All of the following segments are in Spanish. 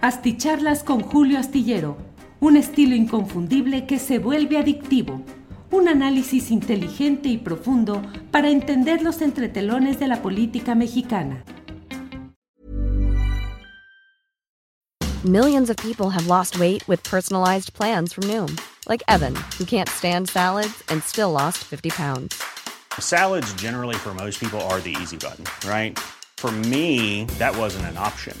Asticharlas con Julio Astillero, un estilo inconfundible que se vuelve adictivo. Un análisis inteligente y profundo para entender los entretelones de la política mexicana. Millions of people have lost weight with personalized plans from Noom, like Evan, who can't stand salads and still lost 50 pounds. Salads, generally, for most people, are the easy button, right? For me, that wasn't an option.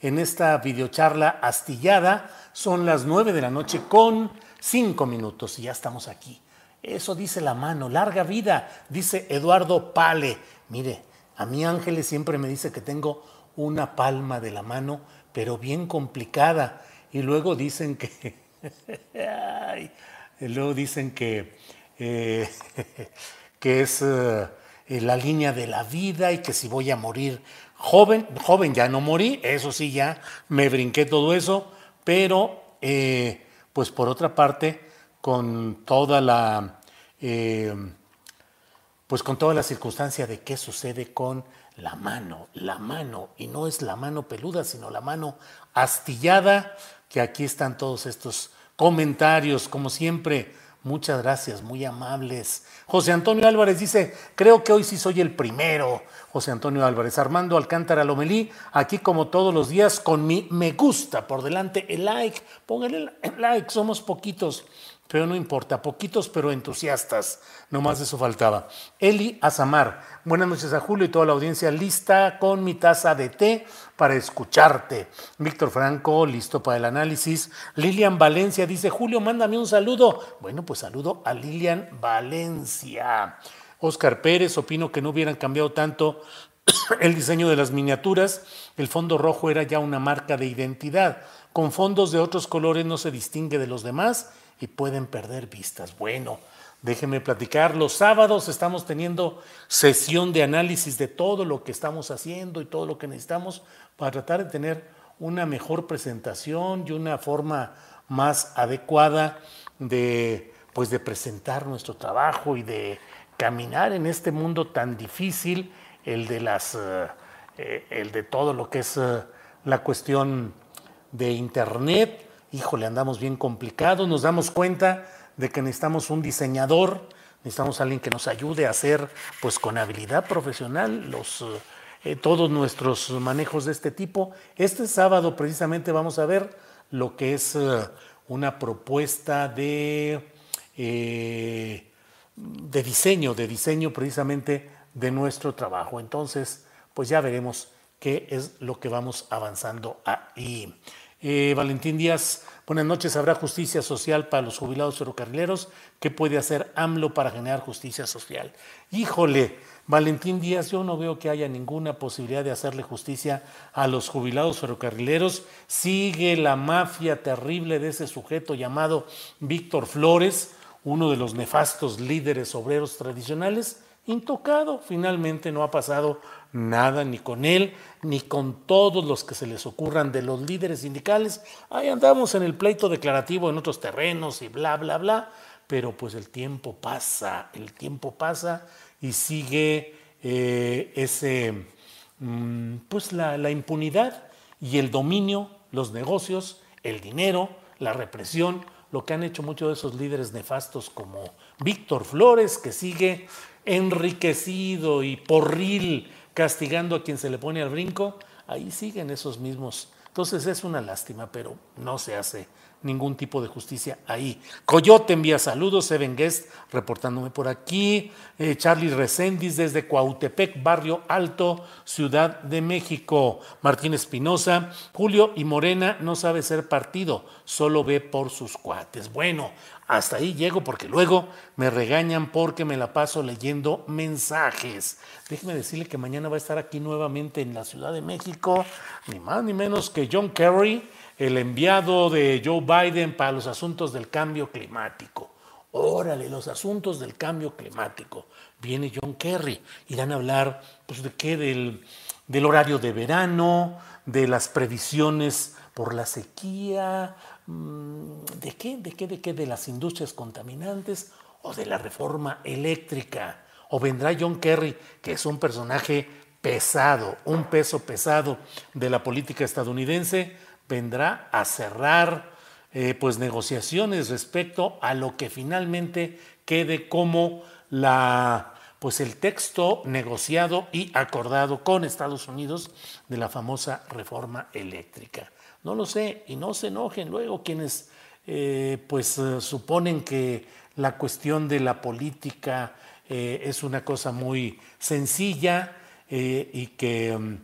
en esta videocharla astillada. Son las nueve de la noche con cinco minutos y ya estamos aquí. Eso dice la mano, larga vida, dice Eduardo Pale. Mire, a mí Ángeles siempre me dice que tengo una palma de la mano, pero bien complicada. Y luego dicen que... luego dicen que, eh, que es eh, la línea de la vida y que si voy a morir joven, joven ya no morí, eso sí, ya me brinqué todo eso, pero eh, pues por otra parte, con toda la... pues con toda la circunstancia de qué sucede con la mano, la mano, y no es la mano peluda, sino la mano astillada, que aquí están todos estos comentarios, como siempre. Muchas gracias, muy amables. José Antonio Álvarez dice, creo que hoy sí soy el primero. José Antonio Álvarez, Armando Alcántara Lomelí, aquí como todos los días con mi me gusta por delante, el like, póngale el like, somos poquitos pero no importa, poquitos pero entusiastas, nomás eso faltaba. Eli Azamar, buenas noches a Julio y toda la audiencia lista con mi taza de té para escucharte. Víctor Franco, listo para el análisis. Lilian Valencia dice, Julio, mándame un saludo. Bueno, pues saludo a Lilian Valencia. Oscar Pérez, opino que no hubieran cambiado tanto el diseño de las miniaturas. El fondo rojo era ya una marca de identidad. Con fondos de otros colores no se distingue de los demás y pueden perder vistas. Bueno, déjenme platicar. Los sábados estamos teniendo sesión de análisis de todo lo que estamos haciendo y todo lo que necesitamos para tratar de tener una mejor presentación y una forma más adecuada de pues de presentar nuestro trabajo y de caminar en este mundo tan difícil, el de las eh, eh, el de todo lo que es eh, la cuestión de internet híjole, andamos bien complicados, nos damos cuenta de que necesitamos un diseñador, necesitamos alguien que nos ayude a hacer, pues con habilidad profesional, los, eh, todos nuestros manejos de este tipo. Este sábado precisamente vamos a ver lo que es eh, una propuesta de, eh, de diseño, de diseño precisamente de nuestro trabajo. Entonces, pues ya veremos qué es lo que vamos avanzando ahí. Eh, Valentín Díaz, buenas noches. ¿Habrá justicia social para los jubilados ferrocarrileros? ¿Qué puede hacer AMLO para generar justicia social? Híjole, Valentín Díaz, yo no veo que haya ninguna posibilidad de hacerle justicia a los jubilados ferrocarrileros. Sigue la mafia terrible de ese sujeto llamado Víctor Flores, uno de los nefastos líderes obreros tradicionales intocado. Finalmente no ha pasado nada ni con él, ni con todos los que se les ocurran de los líderes sindicales. Ahí andamos en el pleito declarativo en otros terrenos y bla, bla, bla. Pero pues el tiempo pasa, el tiempo pasa y sigue eh, ese, mm, pues la, la impunidad y el dominio, los negocios, el dinero, la represión, lo que han hecho muchos de esos líderes nefastos como Víctor Flores, que sigue enriquecido y porril castigando a quien se le pone al brinco, ahí siguen esos mismos Entonces es una lástima, pero no se hace ningún tipo de justicia ahí. Coyote envía saludos, Seven Guest reportándome por aquí, eh, Charlie Recendis desde Cuautepec, Barrio Alto, Ciudad de México, Martín Espinosa, Julio y Morena no sabe ser partido, solo ve por sus cuates. Bueno, hasta ahí llego porque luego me regañan porque me la paso leyendo mensajes. Déjeme decirle que mañana va a estar aquí nuevamente en la Ciudad de México, ni más ni menos que John Kerry el enviado de Joe Biden para los asuntos del cambio climático. Órale, los asuntos del cambio climático. Viene John Kerry. Irán a hablar, pues, de qué? Del, del horario de verano, de las previsiones por la sequía, ¿de qué? ¿De qué? ¿De qué? De las industrias contaminantes o de la reforma eléctrica. O vendrá John Kerry, que es un personaje pesado, un peso pesado de la política estadounidense, vendrá a cerrar eh, pues negociaciones respecto a lo que finalmente quede como la pues el texto negociado y acordado con Estados Unidos de la famosa reforma eléctrica. No lo sé y no se enojen luego quienes eh, pues eh, suponen que la cuestión de la política es una cosa muy sencilla y que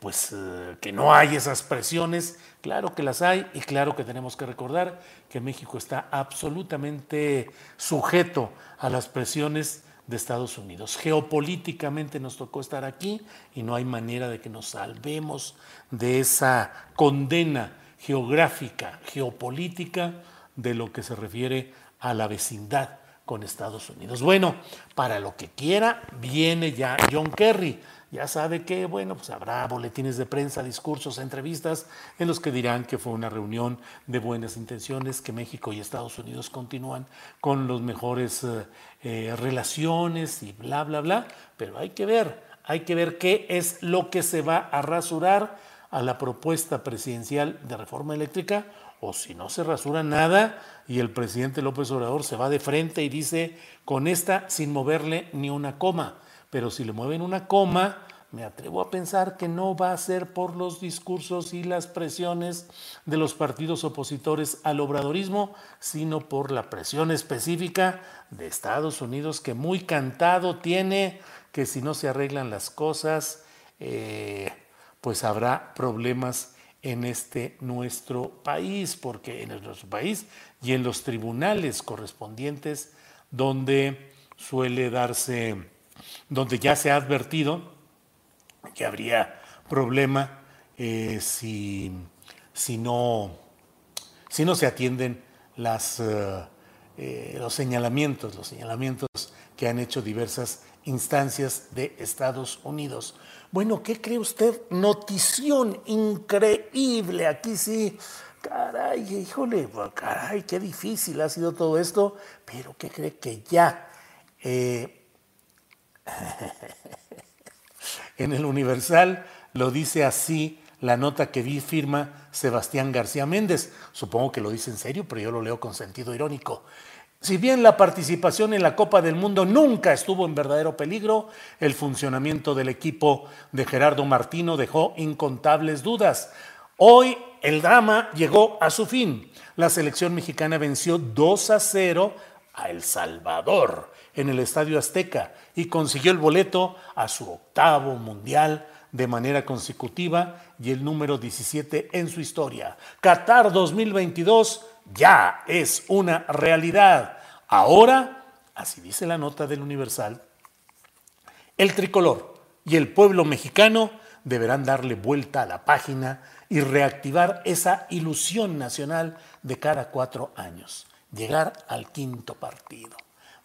pues que no hay esas presiones. Claro que las hay y claro que tenemos que recordar que México está absolutamente sujeto a las presiones de Estados Unidos. Geopolíticamente nos tocó estar aquí y no hay manera de que nos salvemos de esa condena geográfica, geopolítica de lo que se refiere a la vecindad con Estados Unidos. Bueno, para lo que quiera, viene ya John Kerry ya sabe que, bueno, pues habrá boletines de prensa, discursos, entrevistas en los que dirán que fue una reunión de buenas intenciones, que México y Estados Unidos continúan con los mejores eh, eh, relaciones y bla, bla, bla. Pero hay que ver, hay que ver qué es lo que se va a rasurar a la propuesta presidencial de reforma eléctrica o si no se rasura nada y el presidente López Obrador se va de frente y dice con esta sin moverle ni una coma pero si le mueven una coma, me atrevo a pensar que no va a ser por los discursos y las presiones de los partidos opositores al obradorismo, sino por la presión específica de Estados Unidos que muy cantado tiene que si no se arreglan las cosas, eh, pues habrá problemas en este nuestro país, porque en nuestro país y en los tribunales correspondientes donde suele darse donde ya se ha advertido que habría problema eh, si, no, si no se atienden las, eh, eh, los señalamientos, los señalamientos que han hecho diversas instancias de Estados Unidos. Bueno, ¿qué cree usted? Notición increíble. Aquí sí, caray, híjole, caray, qué difícil ha sido todo esto, pero ¿qué cree que ya? en el Universal lo dice así la nota que vi firma Sebastián García Méndez. Supongo que lo dice en serio, pero yo lo leo con sentido irónico. Si bien la participación en la Copa del Mundo nunca estuvo en verdadero peligro, el funcionamiento del equipo de Gerardo Martino dejó incontables dudas. Hoy el drama llegó a su fin. La selección mexicana venció 2 a 0 a El Salvador en el Estadio Azteca y consiguió el boleto a su octavo mundial de manera consecutiva y el número 17 en su historia. Qatar 2022 ya es una realidad. Ahora, así dice la nota del Universal, el tricolor y el pueblo mexicano deberán darle vuelta a la página y reactivar esa ilusión nacional de cada cuatro años, llegar al quinto partido.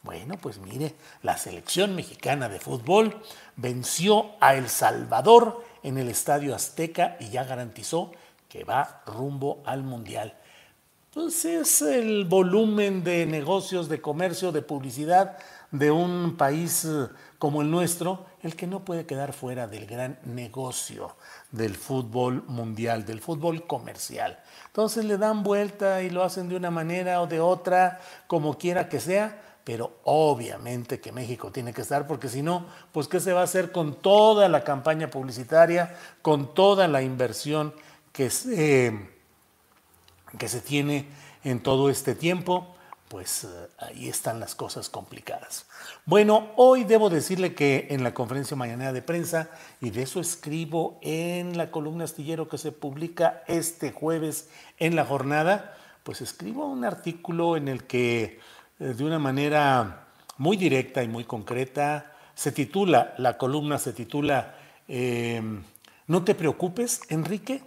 Bueno, pues mire, la selección mexicana de fútbol venció a El Salvador en el Estadio Azteca y ya garantizó que va rumbo al Mundial. Pues es el volumen de negocios, de comercio, de publicidad de un país eh, como el nuestro, el que no puede quedar fuera del gran negocio del fútbol mundial, del fútbol comercial. Entonces le dan vuelta y lo hacen de una manera o de otra, como quiera que sea, pero obviamente que México tiene que estar, porque si no, pues ¿qué se va a hacer con toda la campaña publicitaria, con toda la inversión que se, que se tiene en todo este tiempo, pues eh, ahí están las cosas complicadas. Bueno, hoy debo decirle que en la conferencia mañanera de prensa, y de eso escribo en la columna astillero que se publica este jueves en la jornada, pues escribo un artículo en el que eh, de una manera muy directa y muy concreta se titula, la columna se titula, em, No te preocupes, Enrique,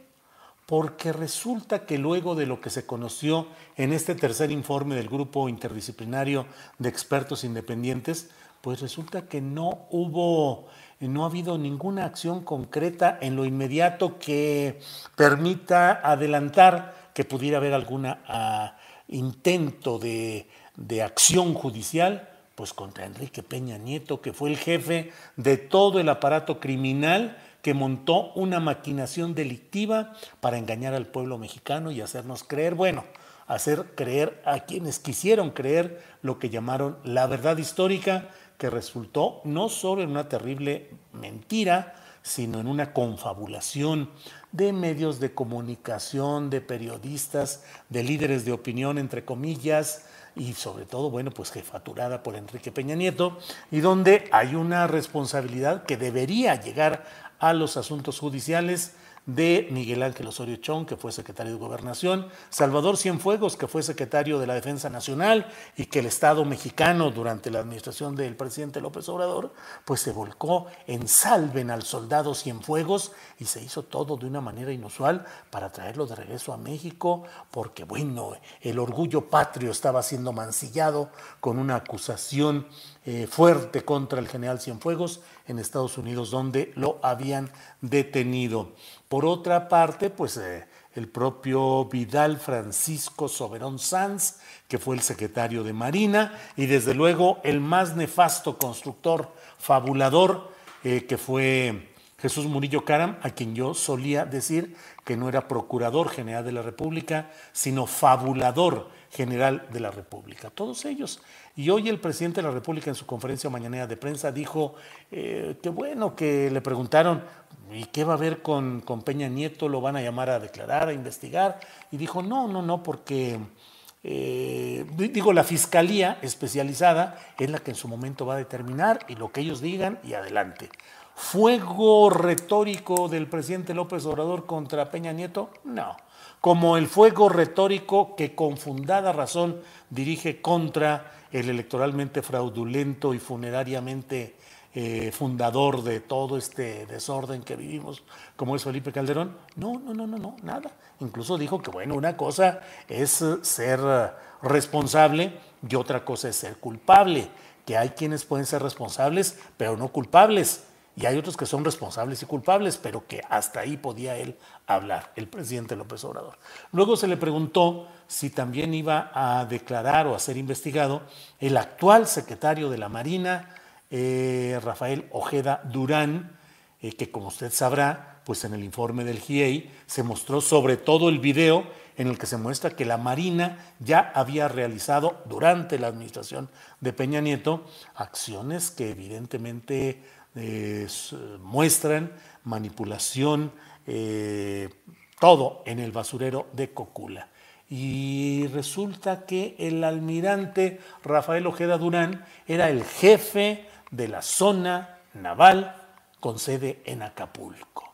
porque resulta que luego de lo que se conoció en este tercer informe del grupo interdisciplinario de expertos independientes, pues resulta que no hubo, no ha habido ninguna acción concreta en lo inmediato que permita adelantar que pudiera haber algún ah, intento de, de acción judicial pues contra Enrique Peña Nieto, que fue el jefe de todo el aparato criminal que montó una maquinación delictiva para engañar al pueblo mexicano y hacernos creer, bueno, hacer creer a quienes quisieron creer lo que llamaron la verdad histórica, que resultó no solo en una terrible mentira, sino en una confabulación de medios de comunicación, de periodistas, de líderes de opinión, entre comillas, y sobre todo, bueno, pues jefaturada por Enrique Peña Nieto, y donde hay una responsabilidad que debería llegar a los asuntos judiciales de Miguel Ángel Osorio Chong, que fue secretario de Gobernación, Salvador Cienfuegos, que fue secretario de la Defensa Nacional y que el Estado mexicano durante la administración del presidente López Obrador, pues se volcó en salven al soldado Cienfuegos y se hizo todo de una manera inusual para traerlo de regreso a México, porque bueno, el orgullo patrio estaba siendo mancillado con una acusación eh, fuerte contra el general Cienfuegos en Estados Unidos, donde lo habían detenido. Por otra parte, pues eh, el propio Vidal Francisco Soberón Sanz, que fue el secretario de Marina, y desde luego el más nefasto constructor, fabulador, eh, que fue Jesús Murillo Caram, a quien yo solía decir que no era procurador general de la República, sino fabulador general de la República. Todos ellos. Y hoy el presidente de la República en su conferencia mañanera de prensa dijo eh, que bueno, que le preguntaron, ¿y qué va a haber con, con, Peña Nieto? ¿Lo van a llamar a declarar, a investigar? Y dijo, no, no, no, porque... Eh, digo, la fiscalía especializada es la que en su momento va a determinar y lo que ellos digan y adelante. ¿Fuego retórico del presidente López Obrador contra Peña Nieto? No como el fuego retórico que con fundada razón dirige contra el electoralmente fraudulento y funerariamente eh, fundador de todo este desorden que vivimos, como es Felipe Calderón. No, no, no, no, no, nada. Incluso dijo que, bueno, una cosa es ser responsable y otra cosa es ser culpable, que hay quienes pueden ser responsables, pero no culpables y hay otros que son responsables y culpables, pero que hasta ahí podía él hablar, el presidente López Obrador. Luego se le preguntó si también iba a declarar o a ser investigado el actual secretario de la Marina, eh, Rafael Ojeda Durán, eh, que como usted sabrá, pues en el informe del GIEI se mostró sobre todo el video en el que se muestra que la Marina ya había realizado durante la administración de Peña Nieto acciones que evidentemente eh, muestran manipulación, todo en el basurero de Cocula. Y resulta que el almirante Rafael Ojeda Durán era el jefe de la zona naval con sede en Acapulco.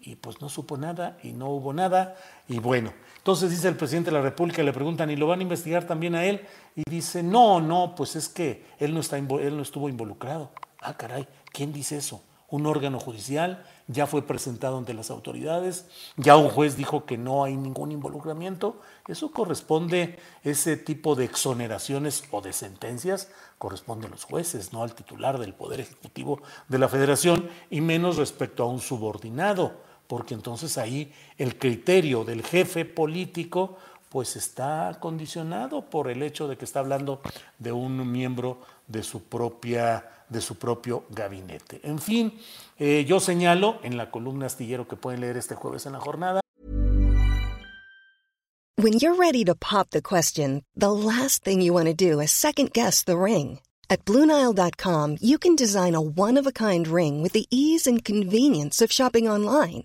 Y pues no supo nada y no hubo nada. Y bueno, entonces dice el presidente de la República, le preguntan, ¿y lo van a investigar también a él? Y dice, no, no, pues es que él no, está, él no estuvo involucrado. Ah, caray, ¿quién dice eso? Un órgano judicial ya fue presentado ante las autoridades, ya un juez dijo que no hay ningún involucramiento. Eso corresponde, ese tipo de exoneraciones o de sentencias corresponde a los jueces, no al titular del Poder Ejecutivo de la Federación, y menos respecto a un subordinado, porque entonces ahí el criterio del jefe político pues está condicionado por el hecho de que está hablando de un miembro de su propia de su propio gabinete. En fin, eh, yo señalo en la columna astillero que pueden leer este jueves en la jornada. When you're ready to pop the question, the last thing you want to do is second guess the ring. At BlueNile.com, you can design a one of a kind ring with the ease and convenience of shopping online.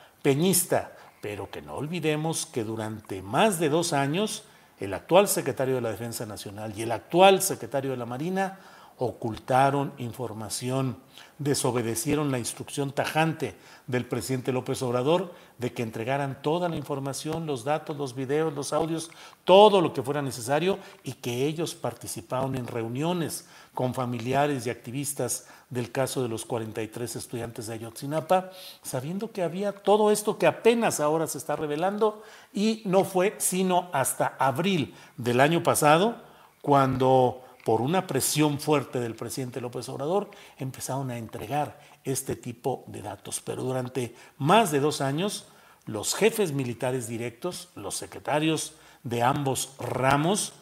peñista, pero que no olvidemos que durante más de dos años el actual secretario de la Defensa Nacional y el actual secretario de la Marina ocultaron información, desobedecieron la instrucción tajante del presidente López Obrador de que entregaran toda la información, los datos, los videos, los audios, todo lo que fuera necesario y que ellos participaron en reuniones con familiares y activistas del caso de los 43 estudiantes de Ayotzinapa, sabiendo que había todo esto que apenas ahora se está revelando y no fue sino hasta abril del año pasado cuando por una presión fuerte del presidente López Obrador empezaron a entregar este tipo de datos. Pero durante más de dos años, los jefes militares directos, los secretarios de ambos ramos,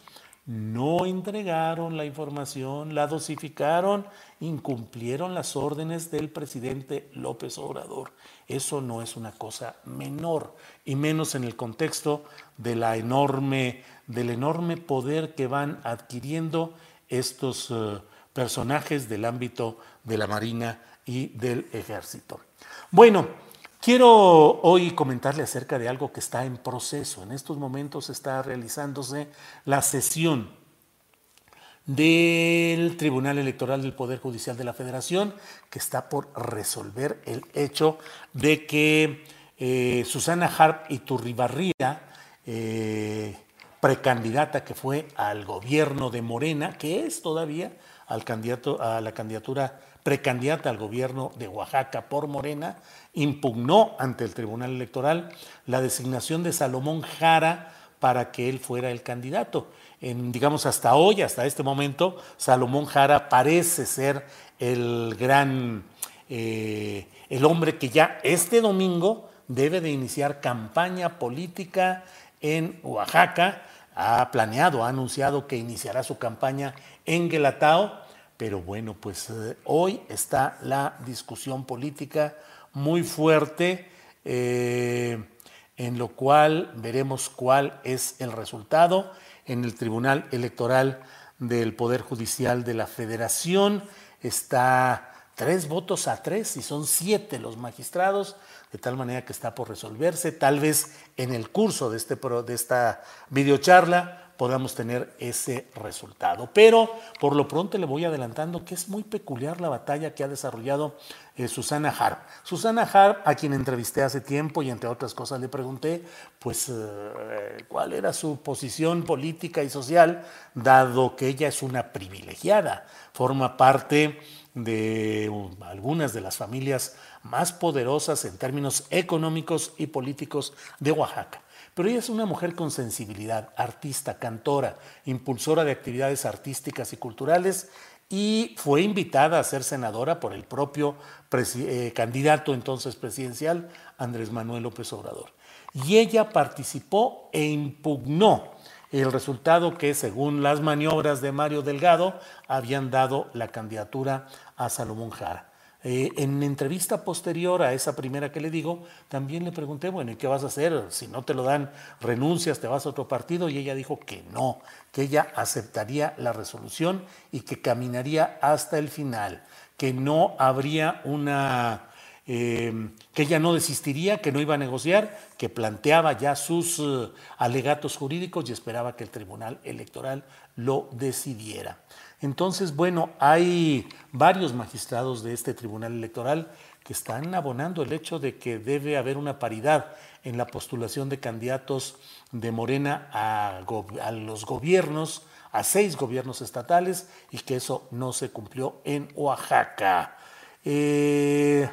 no entregaron la información, la dosificaron, incumplieron las órdenes del presidente López Obrador. Eso no es una cosa menor, y menos en el contexto de la enorme, del enorme poder que van adquiriendo estos uh, personajes del ámbito de la Marina y del Ejército. Bueno, quiero hoy comentarle acerca de algo que está en proceso. En estos momentos está realizándose la sesión del Tribunal Electoral del Poder Judicial de la Federación, que está por resolver el hecho de que eh, Susana Harp Iturribarría, eh, precandidata que fue al gobierno de Morena, que es todavía al candidato, a la candidatura precandidata al gobierno de Oaxaca por Morena, impugnó ante el Tribunal Electoral la designación de Salomón Jara para que él fuera el candidato. Digamos, hasta hoy, hasta este momento, Salomón Jara parece ser el gran, eh, el hombre que ya este domingo debe de iniciar campaña política en Oaxaca. Ha planeado, ha anunciado que iniciará su campaña en Guelatao, pero bueno, pues eh, hoy está la discusión política muy fuerte. Eh, en lo cual veremos cuál es el resultado en el Tribunal Electoral del Poder Judicial de la Federación. Está tres votos a tres y son siete los magistrados, de tal manera que está por resolverse. Tal vez en el curso de, este, de esta videocharla podamos tener ese resultado. Pero por lo pronto le voy adelantando que es muy peculiar la batalla que ha desarrollado eh, Susana Harp. Susana Harp, a quien entrevisté hace tiempo y entre otras cosas le pregunté, pues, eh, cuál era su posición política y social, dado que ella es una privilegiada, forma parte de algunas de las familias más poderosas en términos económicos y políticos de Oaxaca. Pero ella es una mujer con sensibilidad, artista, cantora, impulsora de actividades artísticas y culturales y fue invitada a ser senadora por el propio eh, candidato entonces presidencial, Andrés Manuel López Obrador. Y ella participó e impugnó el resultado que, según las maniobras de Mario Delgado, habían dado la candidatura a Salomón Jara. Eh, en entrevista posterior a esa primera que le digo, también le pregunté, bueno, ¿y qué vas a hacer? Si no te lo dan, renuncias, te vas a otro partido. Y ella dijo que no, que ella aceptaría la resolución y que caminaría hasta el final, que no habría una... Eh, que ella no desistiría, que no iba a negociar, que planteaba ya sus eh, alegatos jurídicos y esperaba que el Tribunal Electoral lo decidiera. Entonces, bueno, hay varios magistrados de este Tribunal Electoral que están abonando el hecho de que debe haber una paridad en la postulación de candidatos de Morena a, los gobiernos, a seis gobiernos estatales, y que eso no se cumplió en Oaxaca. Eh,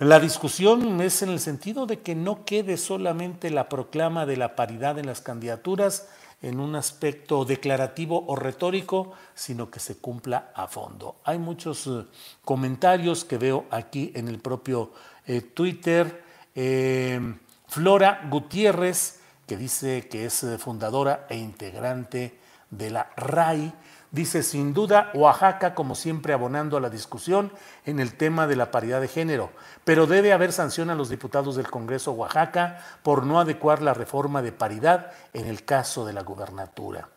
la discusión es en el sentido de que no quede solamente la proclama de la paridad en las candidaturas, en un aspecto declarativo o retórico, sino que se cumpla a fondo. Hay muchos eh, comentarios que veo aquí en el propio eh, Twitter. Eh, Flora Gutiérrez, que dice que es fundadora e integrante de la RAI, Dice, sin duda, Oaxaca, como siempre, abonando a la discusión en el tema de la paridad de género, pero debe haber sanción a los diputados del Congreso Oaxaca por no adecuar la reforma de paridad en el caso de la gubernatura.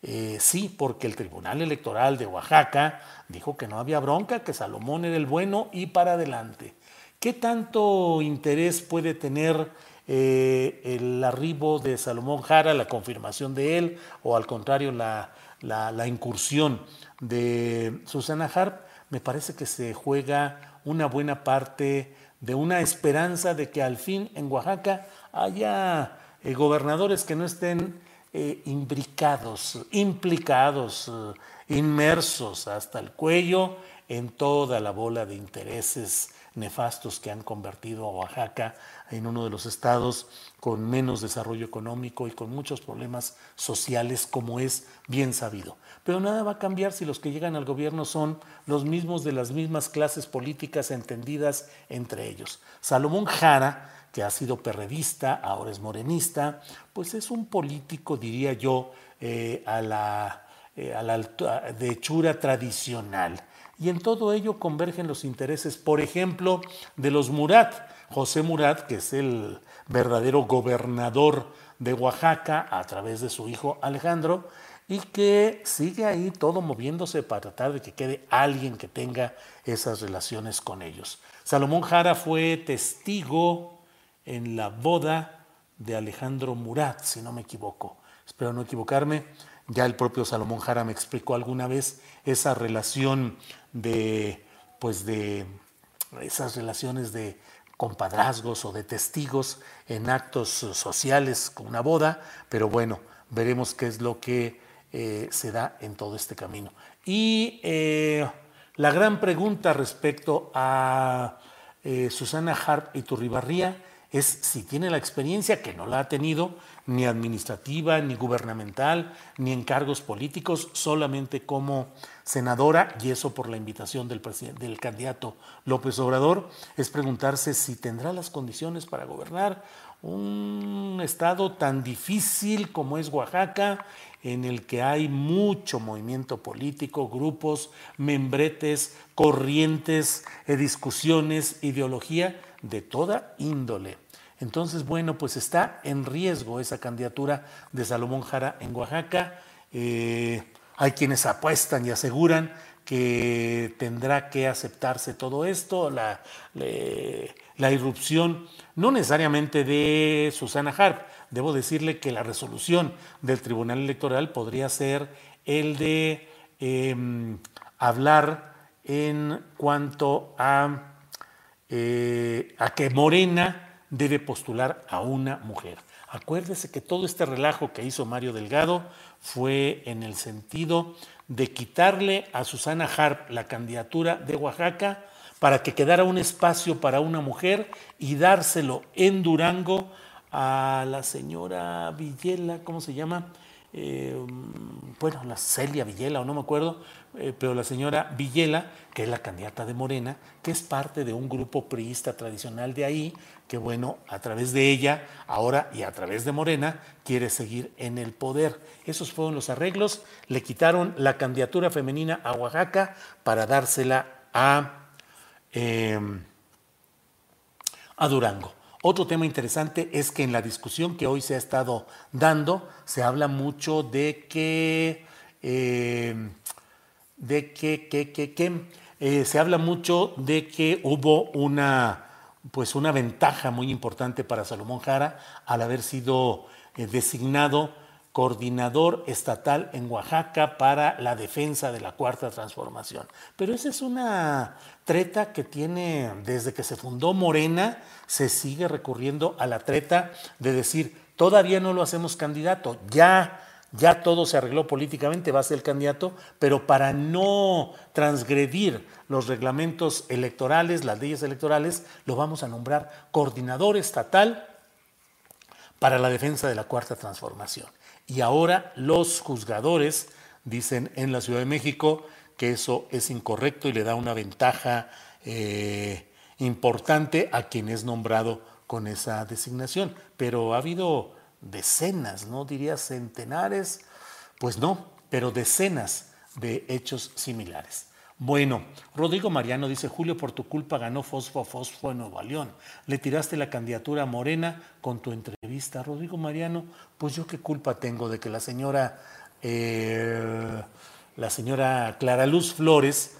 Eh, sí, porque el Tribunal Electoral de Oaxaca dijo que no había bronca, que Salomón era el bueno y para adelante. ¿Qué tanto interés puede tener eh, el arribo de Salomón Jara, la confirmación de él, o al contrario, la la, incursión de Susana Harp, me parece que se juega una buena parte de una esperanza de que al fin en Oaxaca haya eh, gobernadores que no estén eh, imbricados, implicados, eh, inmersos hasta el cuello en toda la bola de intereses nefastos que han convertido a Oaxaca en uno de los estados con menos desarrollo económico y con muchos problemas sociales, como es bien sabido. Pero nada va a cambiar si los que llegan al gobierno son los mismos de las mismas clases políticas entendidas entre ellos. Salomón Jara, que ha sido perredista, ahora es morenista, pues es un político, diría yo, eh, a la, eh, de hechura tradicional y en todo ello convergen los intereses, por ejemplo, de los Murat. José Murat, que es el verdadero gobernador de Oaxaca a través de su hijo Alejandro, y que sigue ahí todo moviéndose para tratar de que quede alguien que tenga esas relaciones con ellos. Salomón Jara fue testigo en la boda de Alejandro Murat, si no me equivoco. Espero no equivocarme. Ya el propio Salomón Jara me explicó alguna vez esa relación de, pues de esas relaciones de compadrazgos o de testigos en actos sociales con una boda, pero bueno, veremos qué es lo que eh, se da en todo este camino. Y eh, la gran pregunta respecto a eh, Susana Harp y Turribarría es si tiene la experiencia, que no la ha tenido, ni administrativa, ni gubernamental, ni en cargos políticos, solamente como senadora, y eso por la invitación del, del candidato López Obrador, es preguntarse si tendrá las condiciones para gobernar un estado tan difícil como es Oaxaca, en el que hay mucho movimiento político, grupos, membretes, corrientes, eh, discusiones, ideología de toda índole. Entonces, bueno, pues está en riesgo esa candidatura de Salomón Jara en Oaxaca. Eh, hay quienes apuestan y aseguran que tendrá que aceptarse todo esto, la, la irrupción, no necesariamente de Susana Harp. Debo decirle que la resolución del Tribunal Electoral podría ser el de em, hablar en cuanto a, eh, a que Morena debe postular a una mujer. Acuérdese que todo este relajo que hizo Mario Delgado fue en el sentido de quitarle a Susana Harp la candidatura de Oaxaca para que quedara un espacio para una mujer y dárselo en Durango a la señora Villela, ¿cómo se llama? Eh, bueno, la Celia Villela, o no me acuerdo, eh, pero la señora Villela, que es la candidata de Morena, que es parte de un grupo priista tradicional de ahí, que bueno, a través de ella, ahora y a través de Morena, quiere seguir en el poder. Esos fueron los arreglos. Le quitaron la candidatura femenina a Oaxaca para dársela a, em, a Durango. Otro tema interesante es que en la discusión que hoy se ha estado dando, se habla mucho de que, em, de que, que, que, que eh, se habla mucho de que hubo una, pues una ventaja muy importante para Salomón Jara al haber sido eh, designado coordinador estatal en Oaxaca para la defensa de la cuarta transformación. Pero esa es una treta que tiene desde que se fundó Morena, se sigue recurriendo a la treta de decir, todavía no lo hacemos candidato, ya ya todo se arregló políticamente, va a ser el candidato, pero para no transgredir los reglamentos electorales, las leyes electorales, lo vamos a nombrar coordinador estatal para la defensa de la cuarta transformación. Y ahora los juzgadores dicen en la Ciudad de México que eso es incorrecto y le da una ventaja eh, importante a quien es nombrado con esa designación. Pero ha habido decenas, no diría centenares, pues no, pero decenas de hechos similares. Bueno, Rodrigo Mariano dice, Julio, por tu culpa ganó Fosfo Fosfo en Nuevo León. Le tiraste la candidatura a Morena con tu entrevista. Rodrigo Mariano, pues yo qué culpa tengo de que la señora, eh, la señora Clara Luz Flores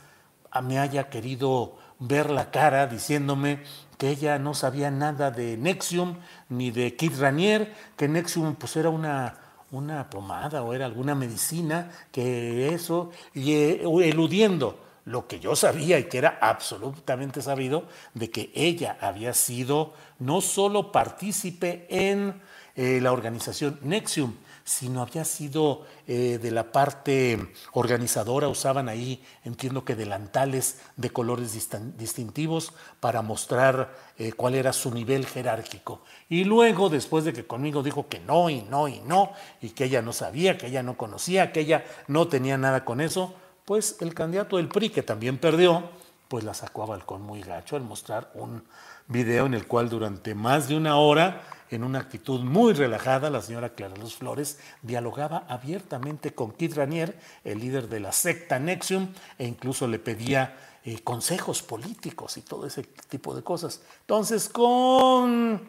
me haya querido ver la cara diciéndome que ella no sabía nada de Nexium ni de Kit Ranier, que Nexium pues era una una pomada o era alguna medicina, que eso, y eh, eludiendo lo que yo sabía y que era absolutamente sabido, de que ella había sido no solo partícipe en eh, la organización Nexium, sino había sido eh, de la parte organizadora, usaban ahí, entiendo que delantales de colores distintivos para mostrar eh, cuál era su nivel jerárquico. Y luego, después de que conmigo dijo que no y no y no, y que ella no sabía, que ella no conocía, que ella no tenía nada con eso, pues el candidato del PRI, que también perdió, pues la sacó a balcón muy gacho al mostrar un video en el cual durante más de una hora, en una actitud muy relajada, la señora Clara Luz Flores dialogaba abiertamente con Kit Ranier, el líder de la secta Nexium, e incluso le pedía eh, consejos políticos y todo ese tipo de cosas. Entonces, con,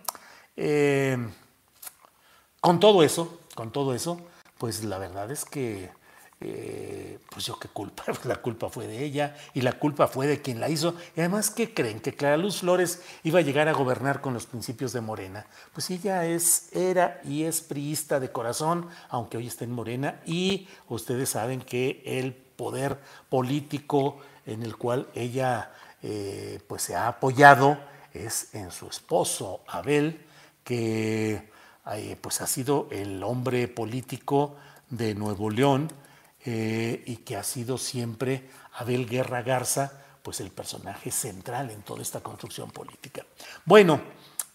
eh, con todo eso, con todo eso, pues la verdad es que pues yo qué culpa, la culpa fue de ella y la culpa fue de quien la hizo. Y además, ¿qué creen? Que Clara Luz Flores iba a llegar a gobernar con los principios de Morena. Pues ella es, era y es priista de corazón, aunque hoy está en Morena, y ustedes saben que el poder político en el cual ella eh, pues se ha apoyado es en su esposo Abel, que eh, pues ha sido el hombre político de Nuevo León, eh, y que ha sido siempre Abel Guerra Garza, pues el personaje central en toda esta construcción política. Bueno,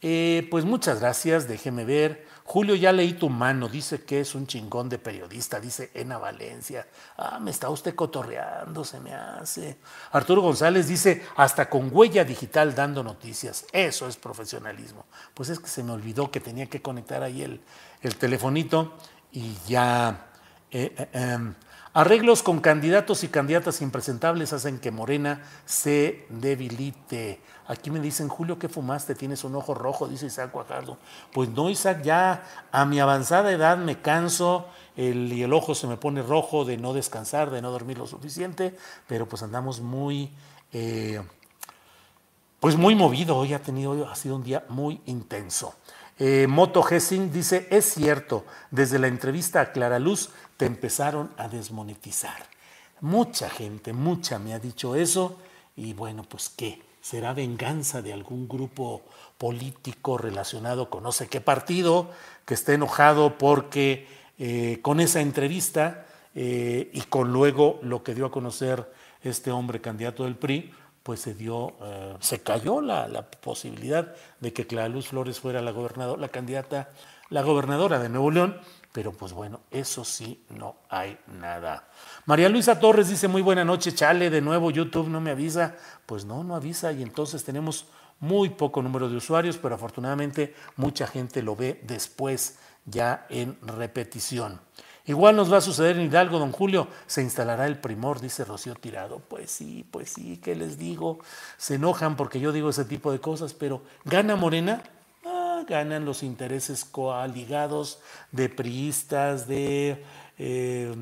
eh, pues muchas gracias, déjeme ver. Julio, ya leí tu mano, dice que es un chingón de periodista, dice Ena Valencia. Ah, me está usted cotorreando, se me hace. Arturo González dice, hasta con huella digital dando noticias. Eso es profesionalismo. Pues es que se me olvidó que tenía que conectar ahí el, el telefonito y ya... Eh, em, Arreglos con candidatos y candidatas impresentables hacen que Morena se debilite. Aquí me dicen, Julio, ¿qué fumaste? Tienes un ojo rojo, dice Isaac Guajardo. Pues no, Isaac, ya a mi avanzada edad me canso el, y el ojo se me pone rojo de no descansar, de no dormir lo suficiente, pero pues andamos muy, eh, pues muy movido. Hoy ha tenido, ha sido un día muy intenso. Eh, Moto Hessing dice, es cierto, desde la entrevista a Clara Luz te empezaron a desmonetizar. Mucha gente, mucha me ha dicho eso y bueno, pues qué, será venganza de algún grupo político relacionado con no sé qué partido que esté enojado porque eh, con esa entrevista eh, y con luego lo que dio a conocer este hombre candidato del PRI, pues se dio, eh, se cayó la, la, posibilidad de que Clara Luz Flores fuera la la candidata, la gobernadora de Nuevo León pero pues bueno, eso sí, no hay nada. María Luisa Torres dice, muy buena noche, chale, de nuevo YouTube no me avisa. Pues no, no avisa y entonces tenemos muy poco número de usuarios, pero afortunadamente mucha gente lo ve después ya en repetición. Igual nos va a suceder en Hidalgo, don Julio, se instalará el primor, dice Rocío Tirado. Pues sí, pues sí, ¿qué les digo? Se enojan porque yo digo ese tipo de cosas, pero ¿gana Morena? Ganan los intereses coaligados de priistas, de eh,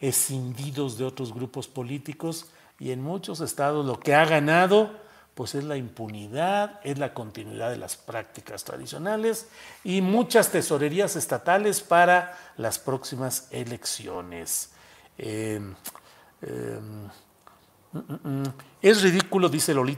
escindidos de otros grupos políticos y en muchos estados lo que ha ganado pues es la impunidad, es la continuidad de las prácticas tradicionales y muchas tesorerías estatales para las próximas elecciones. Em, em, mm, mm, mm. es ridículo, dice Lolita.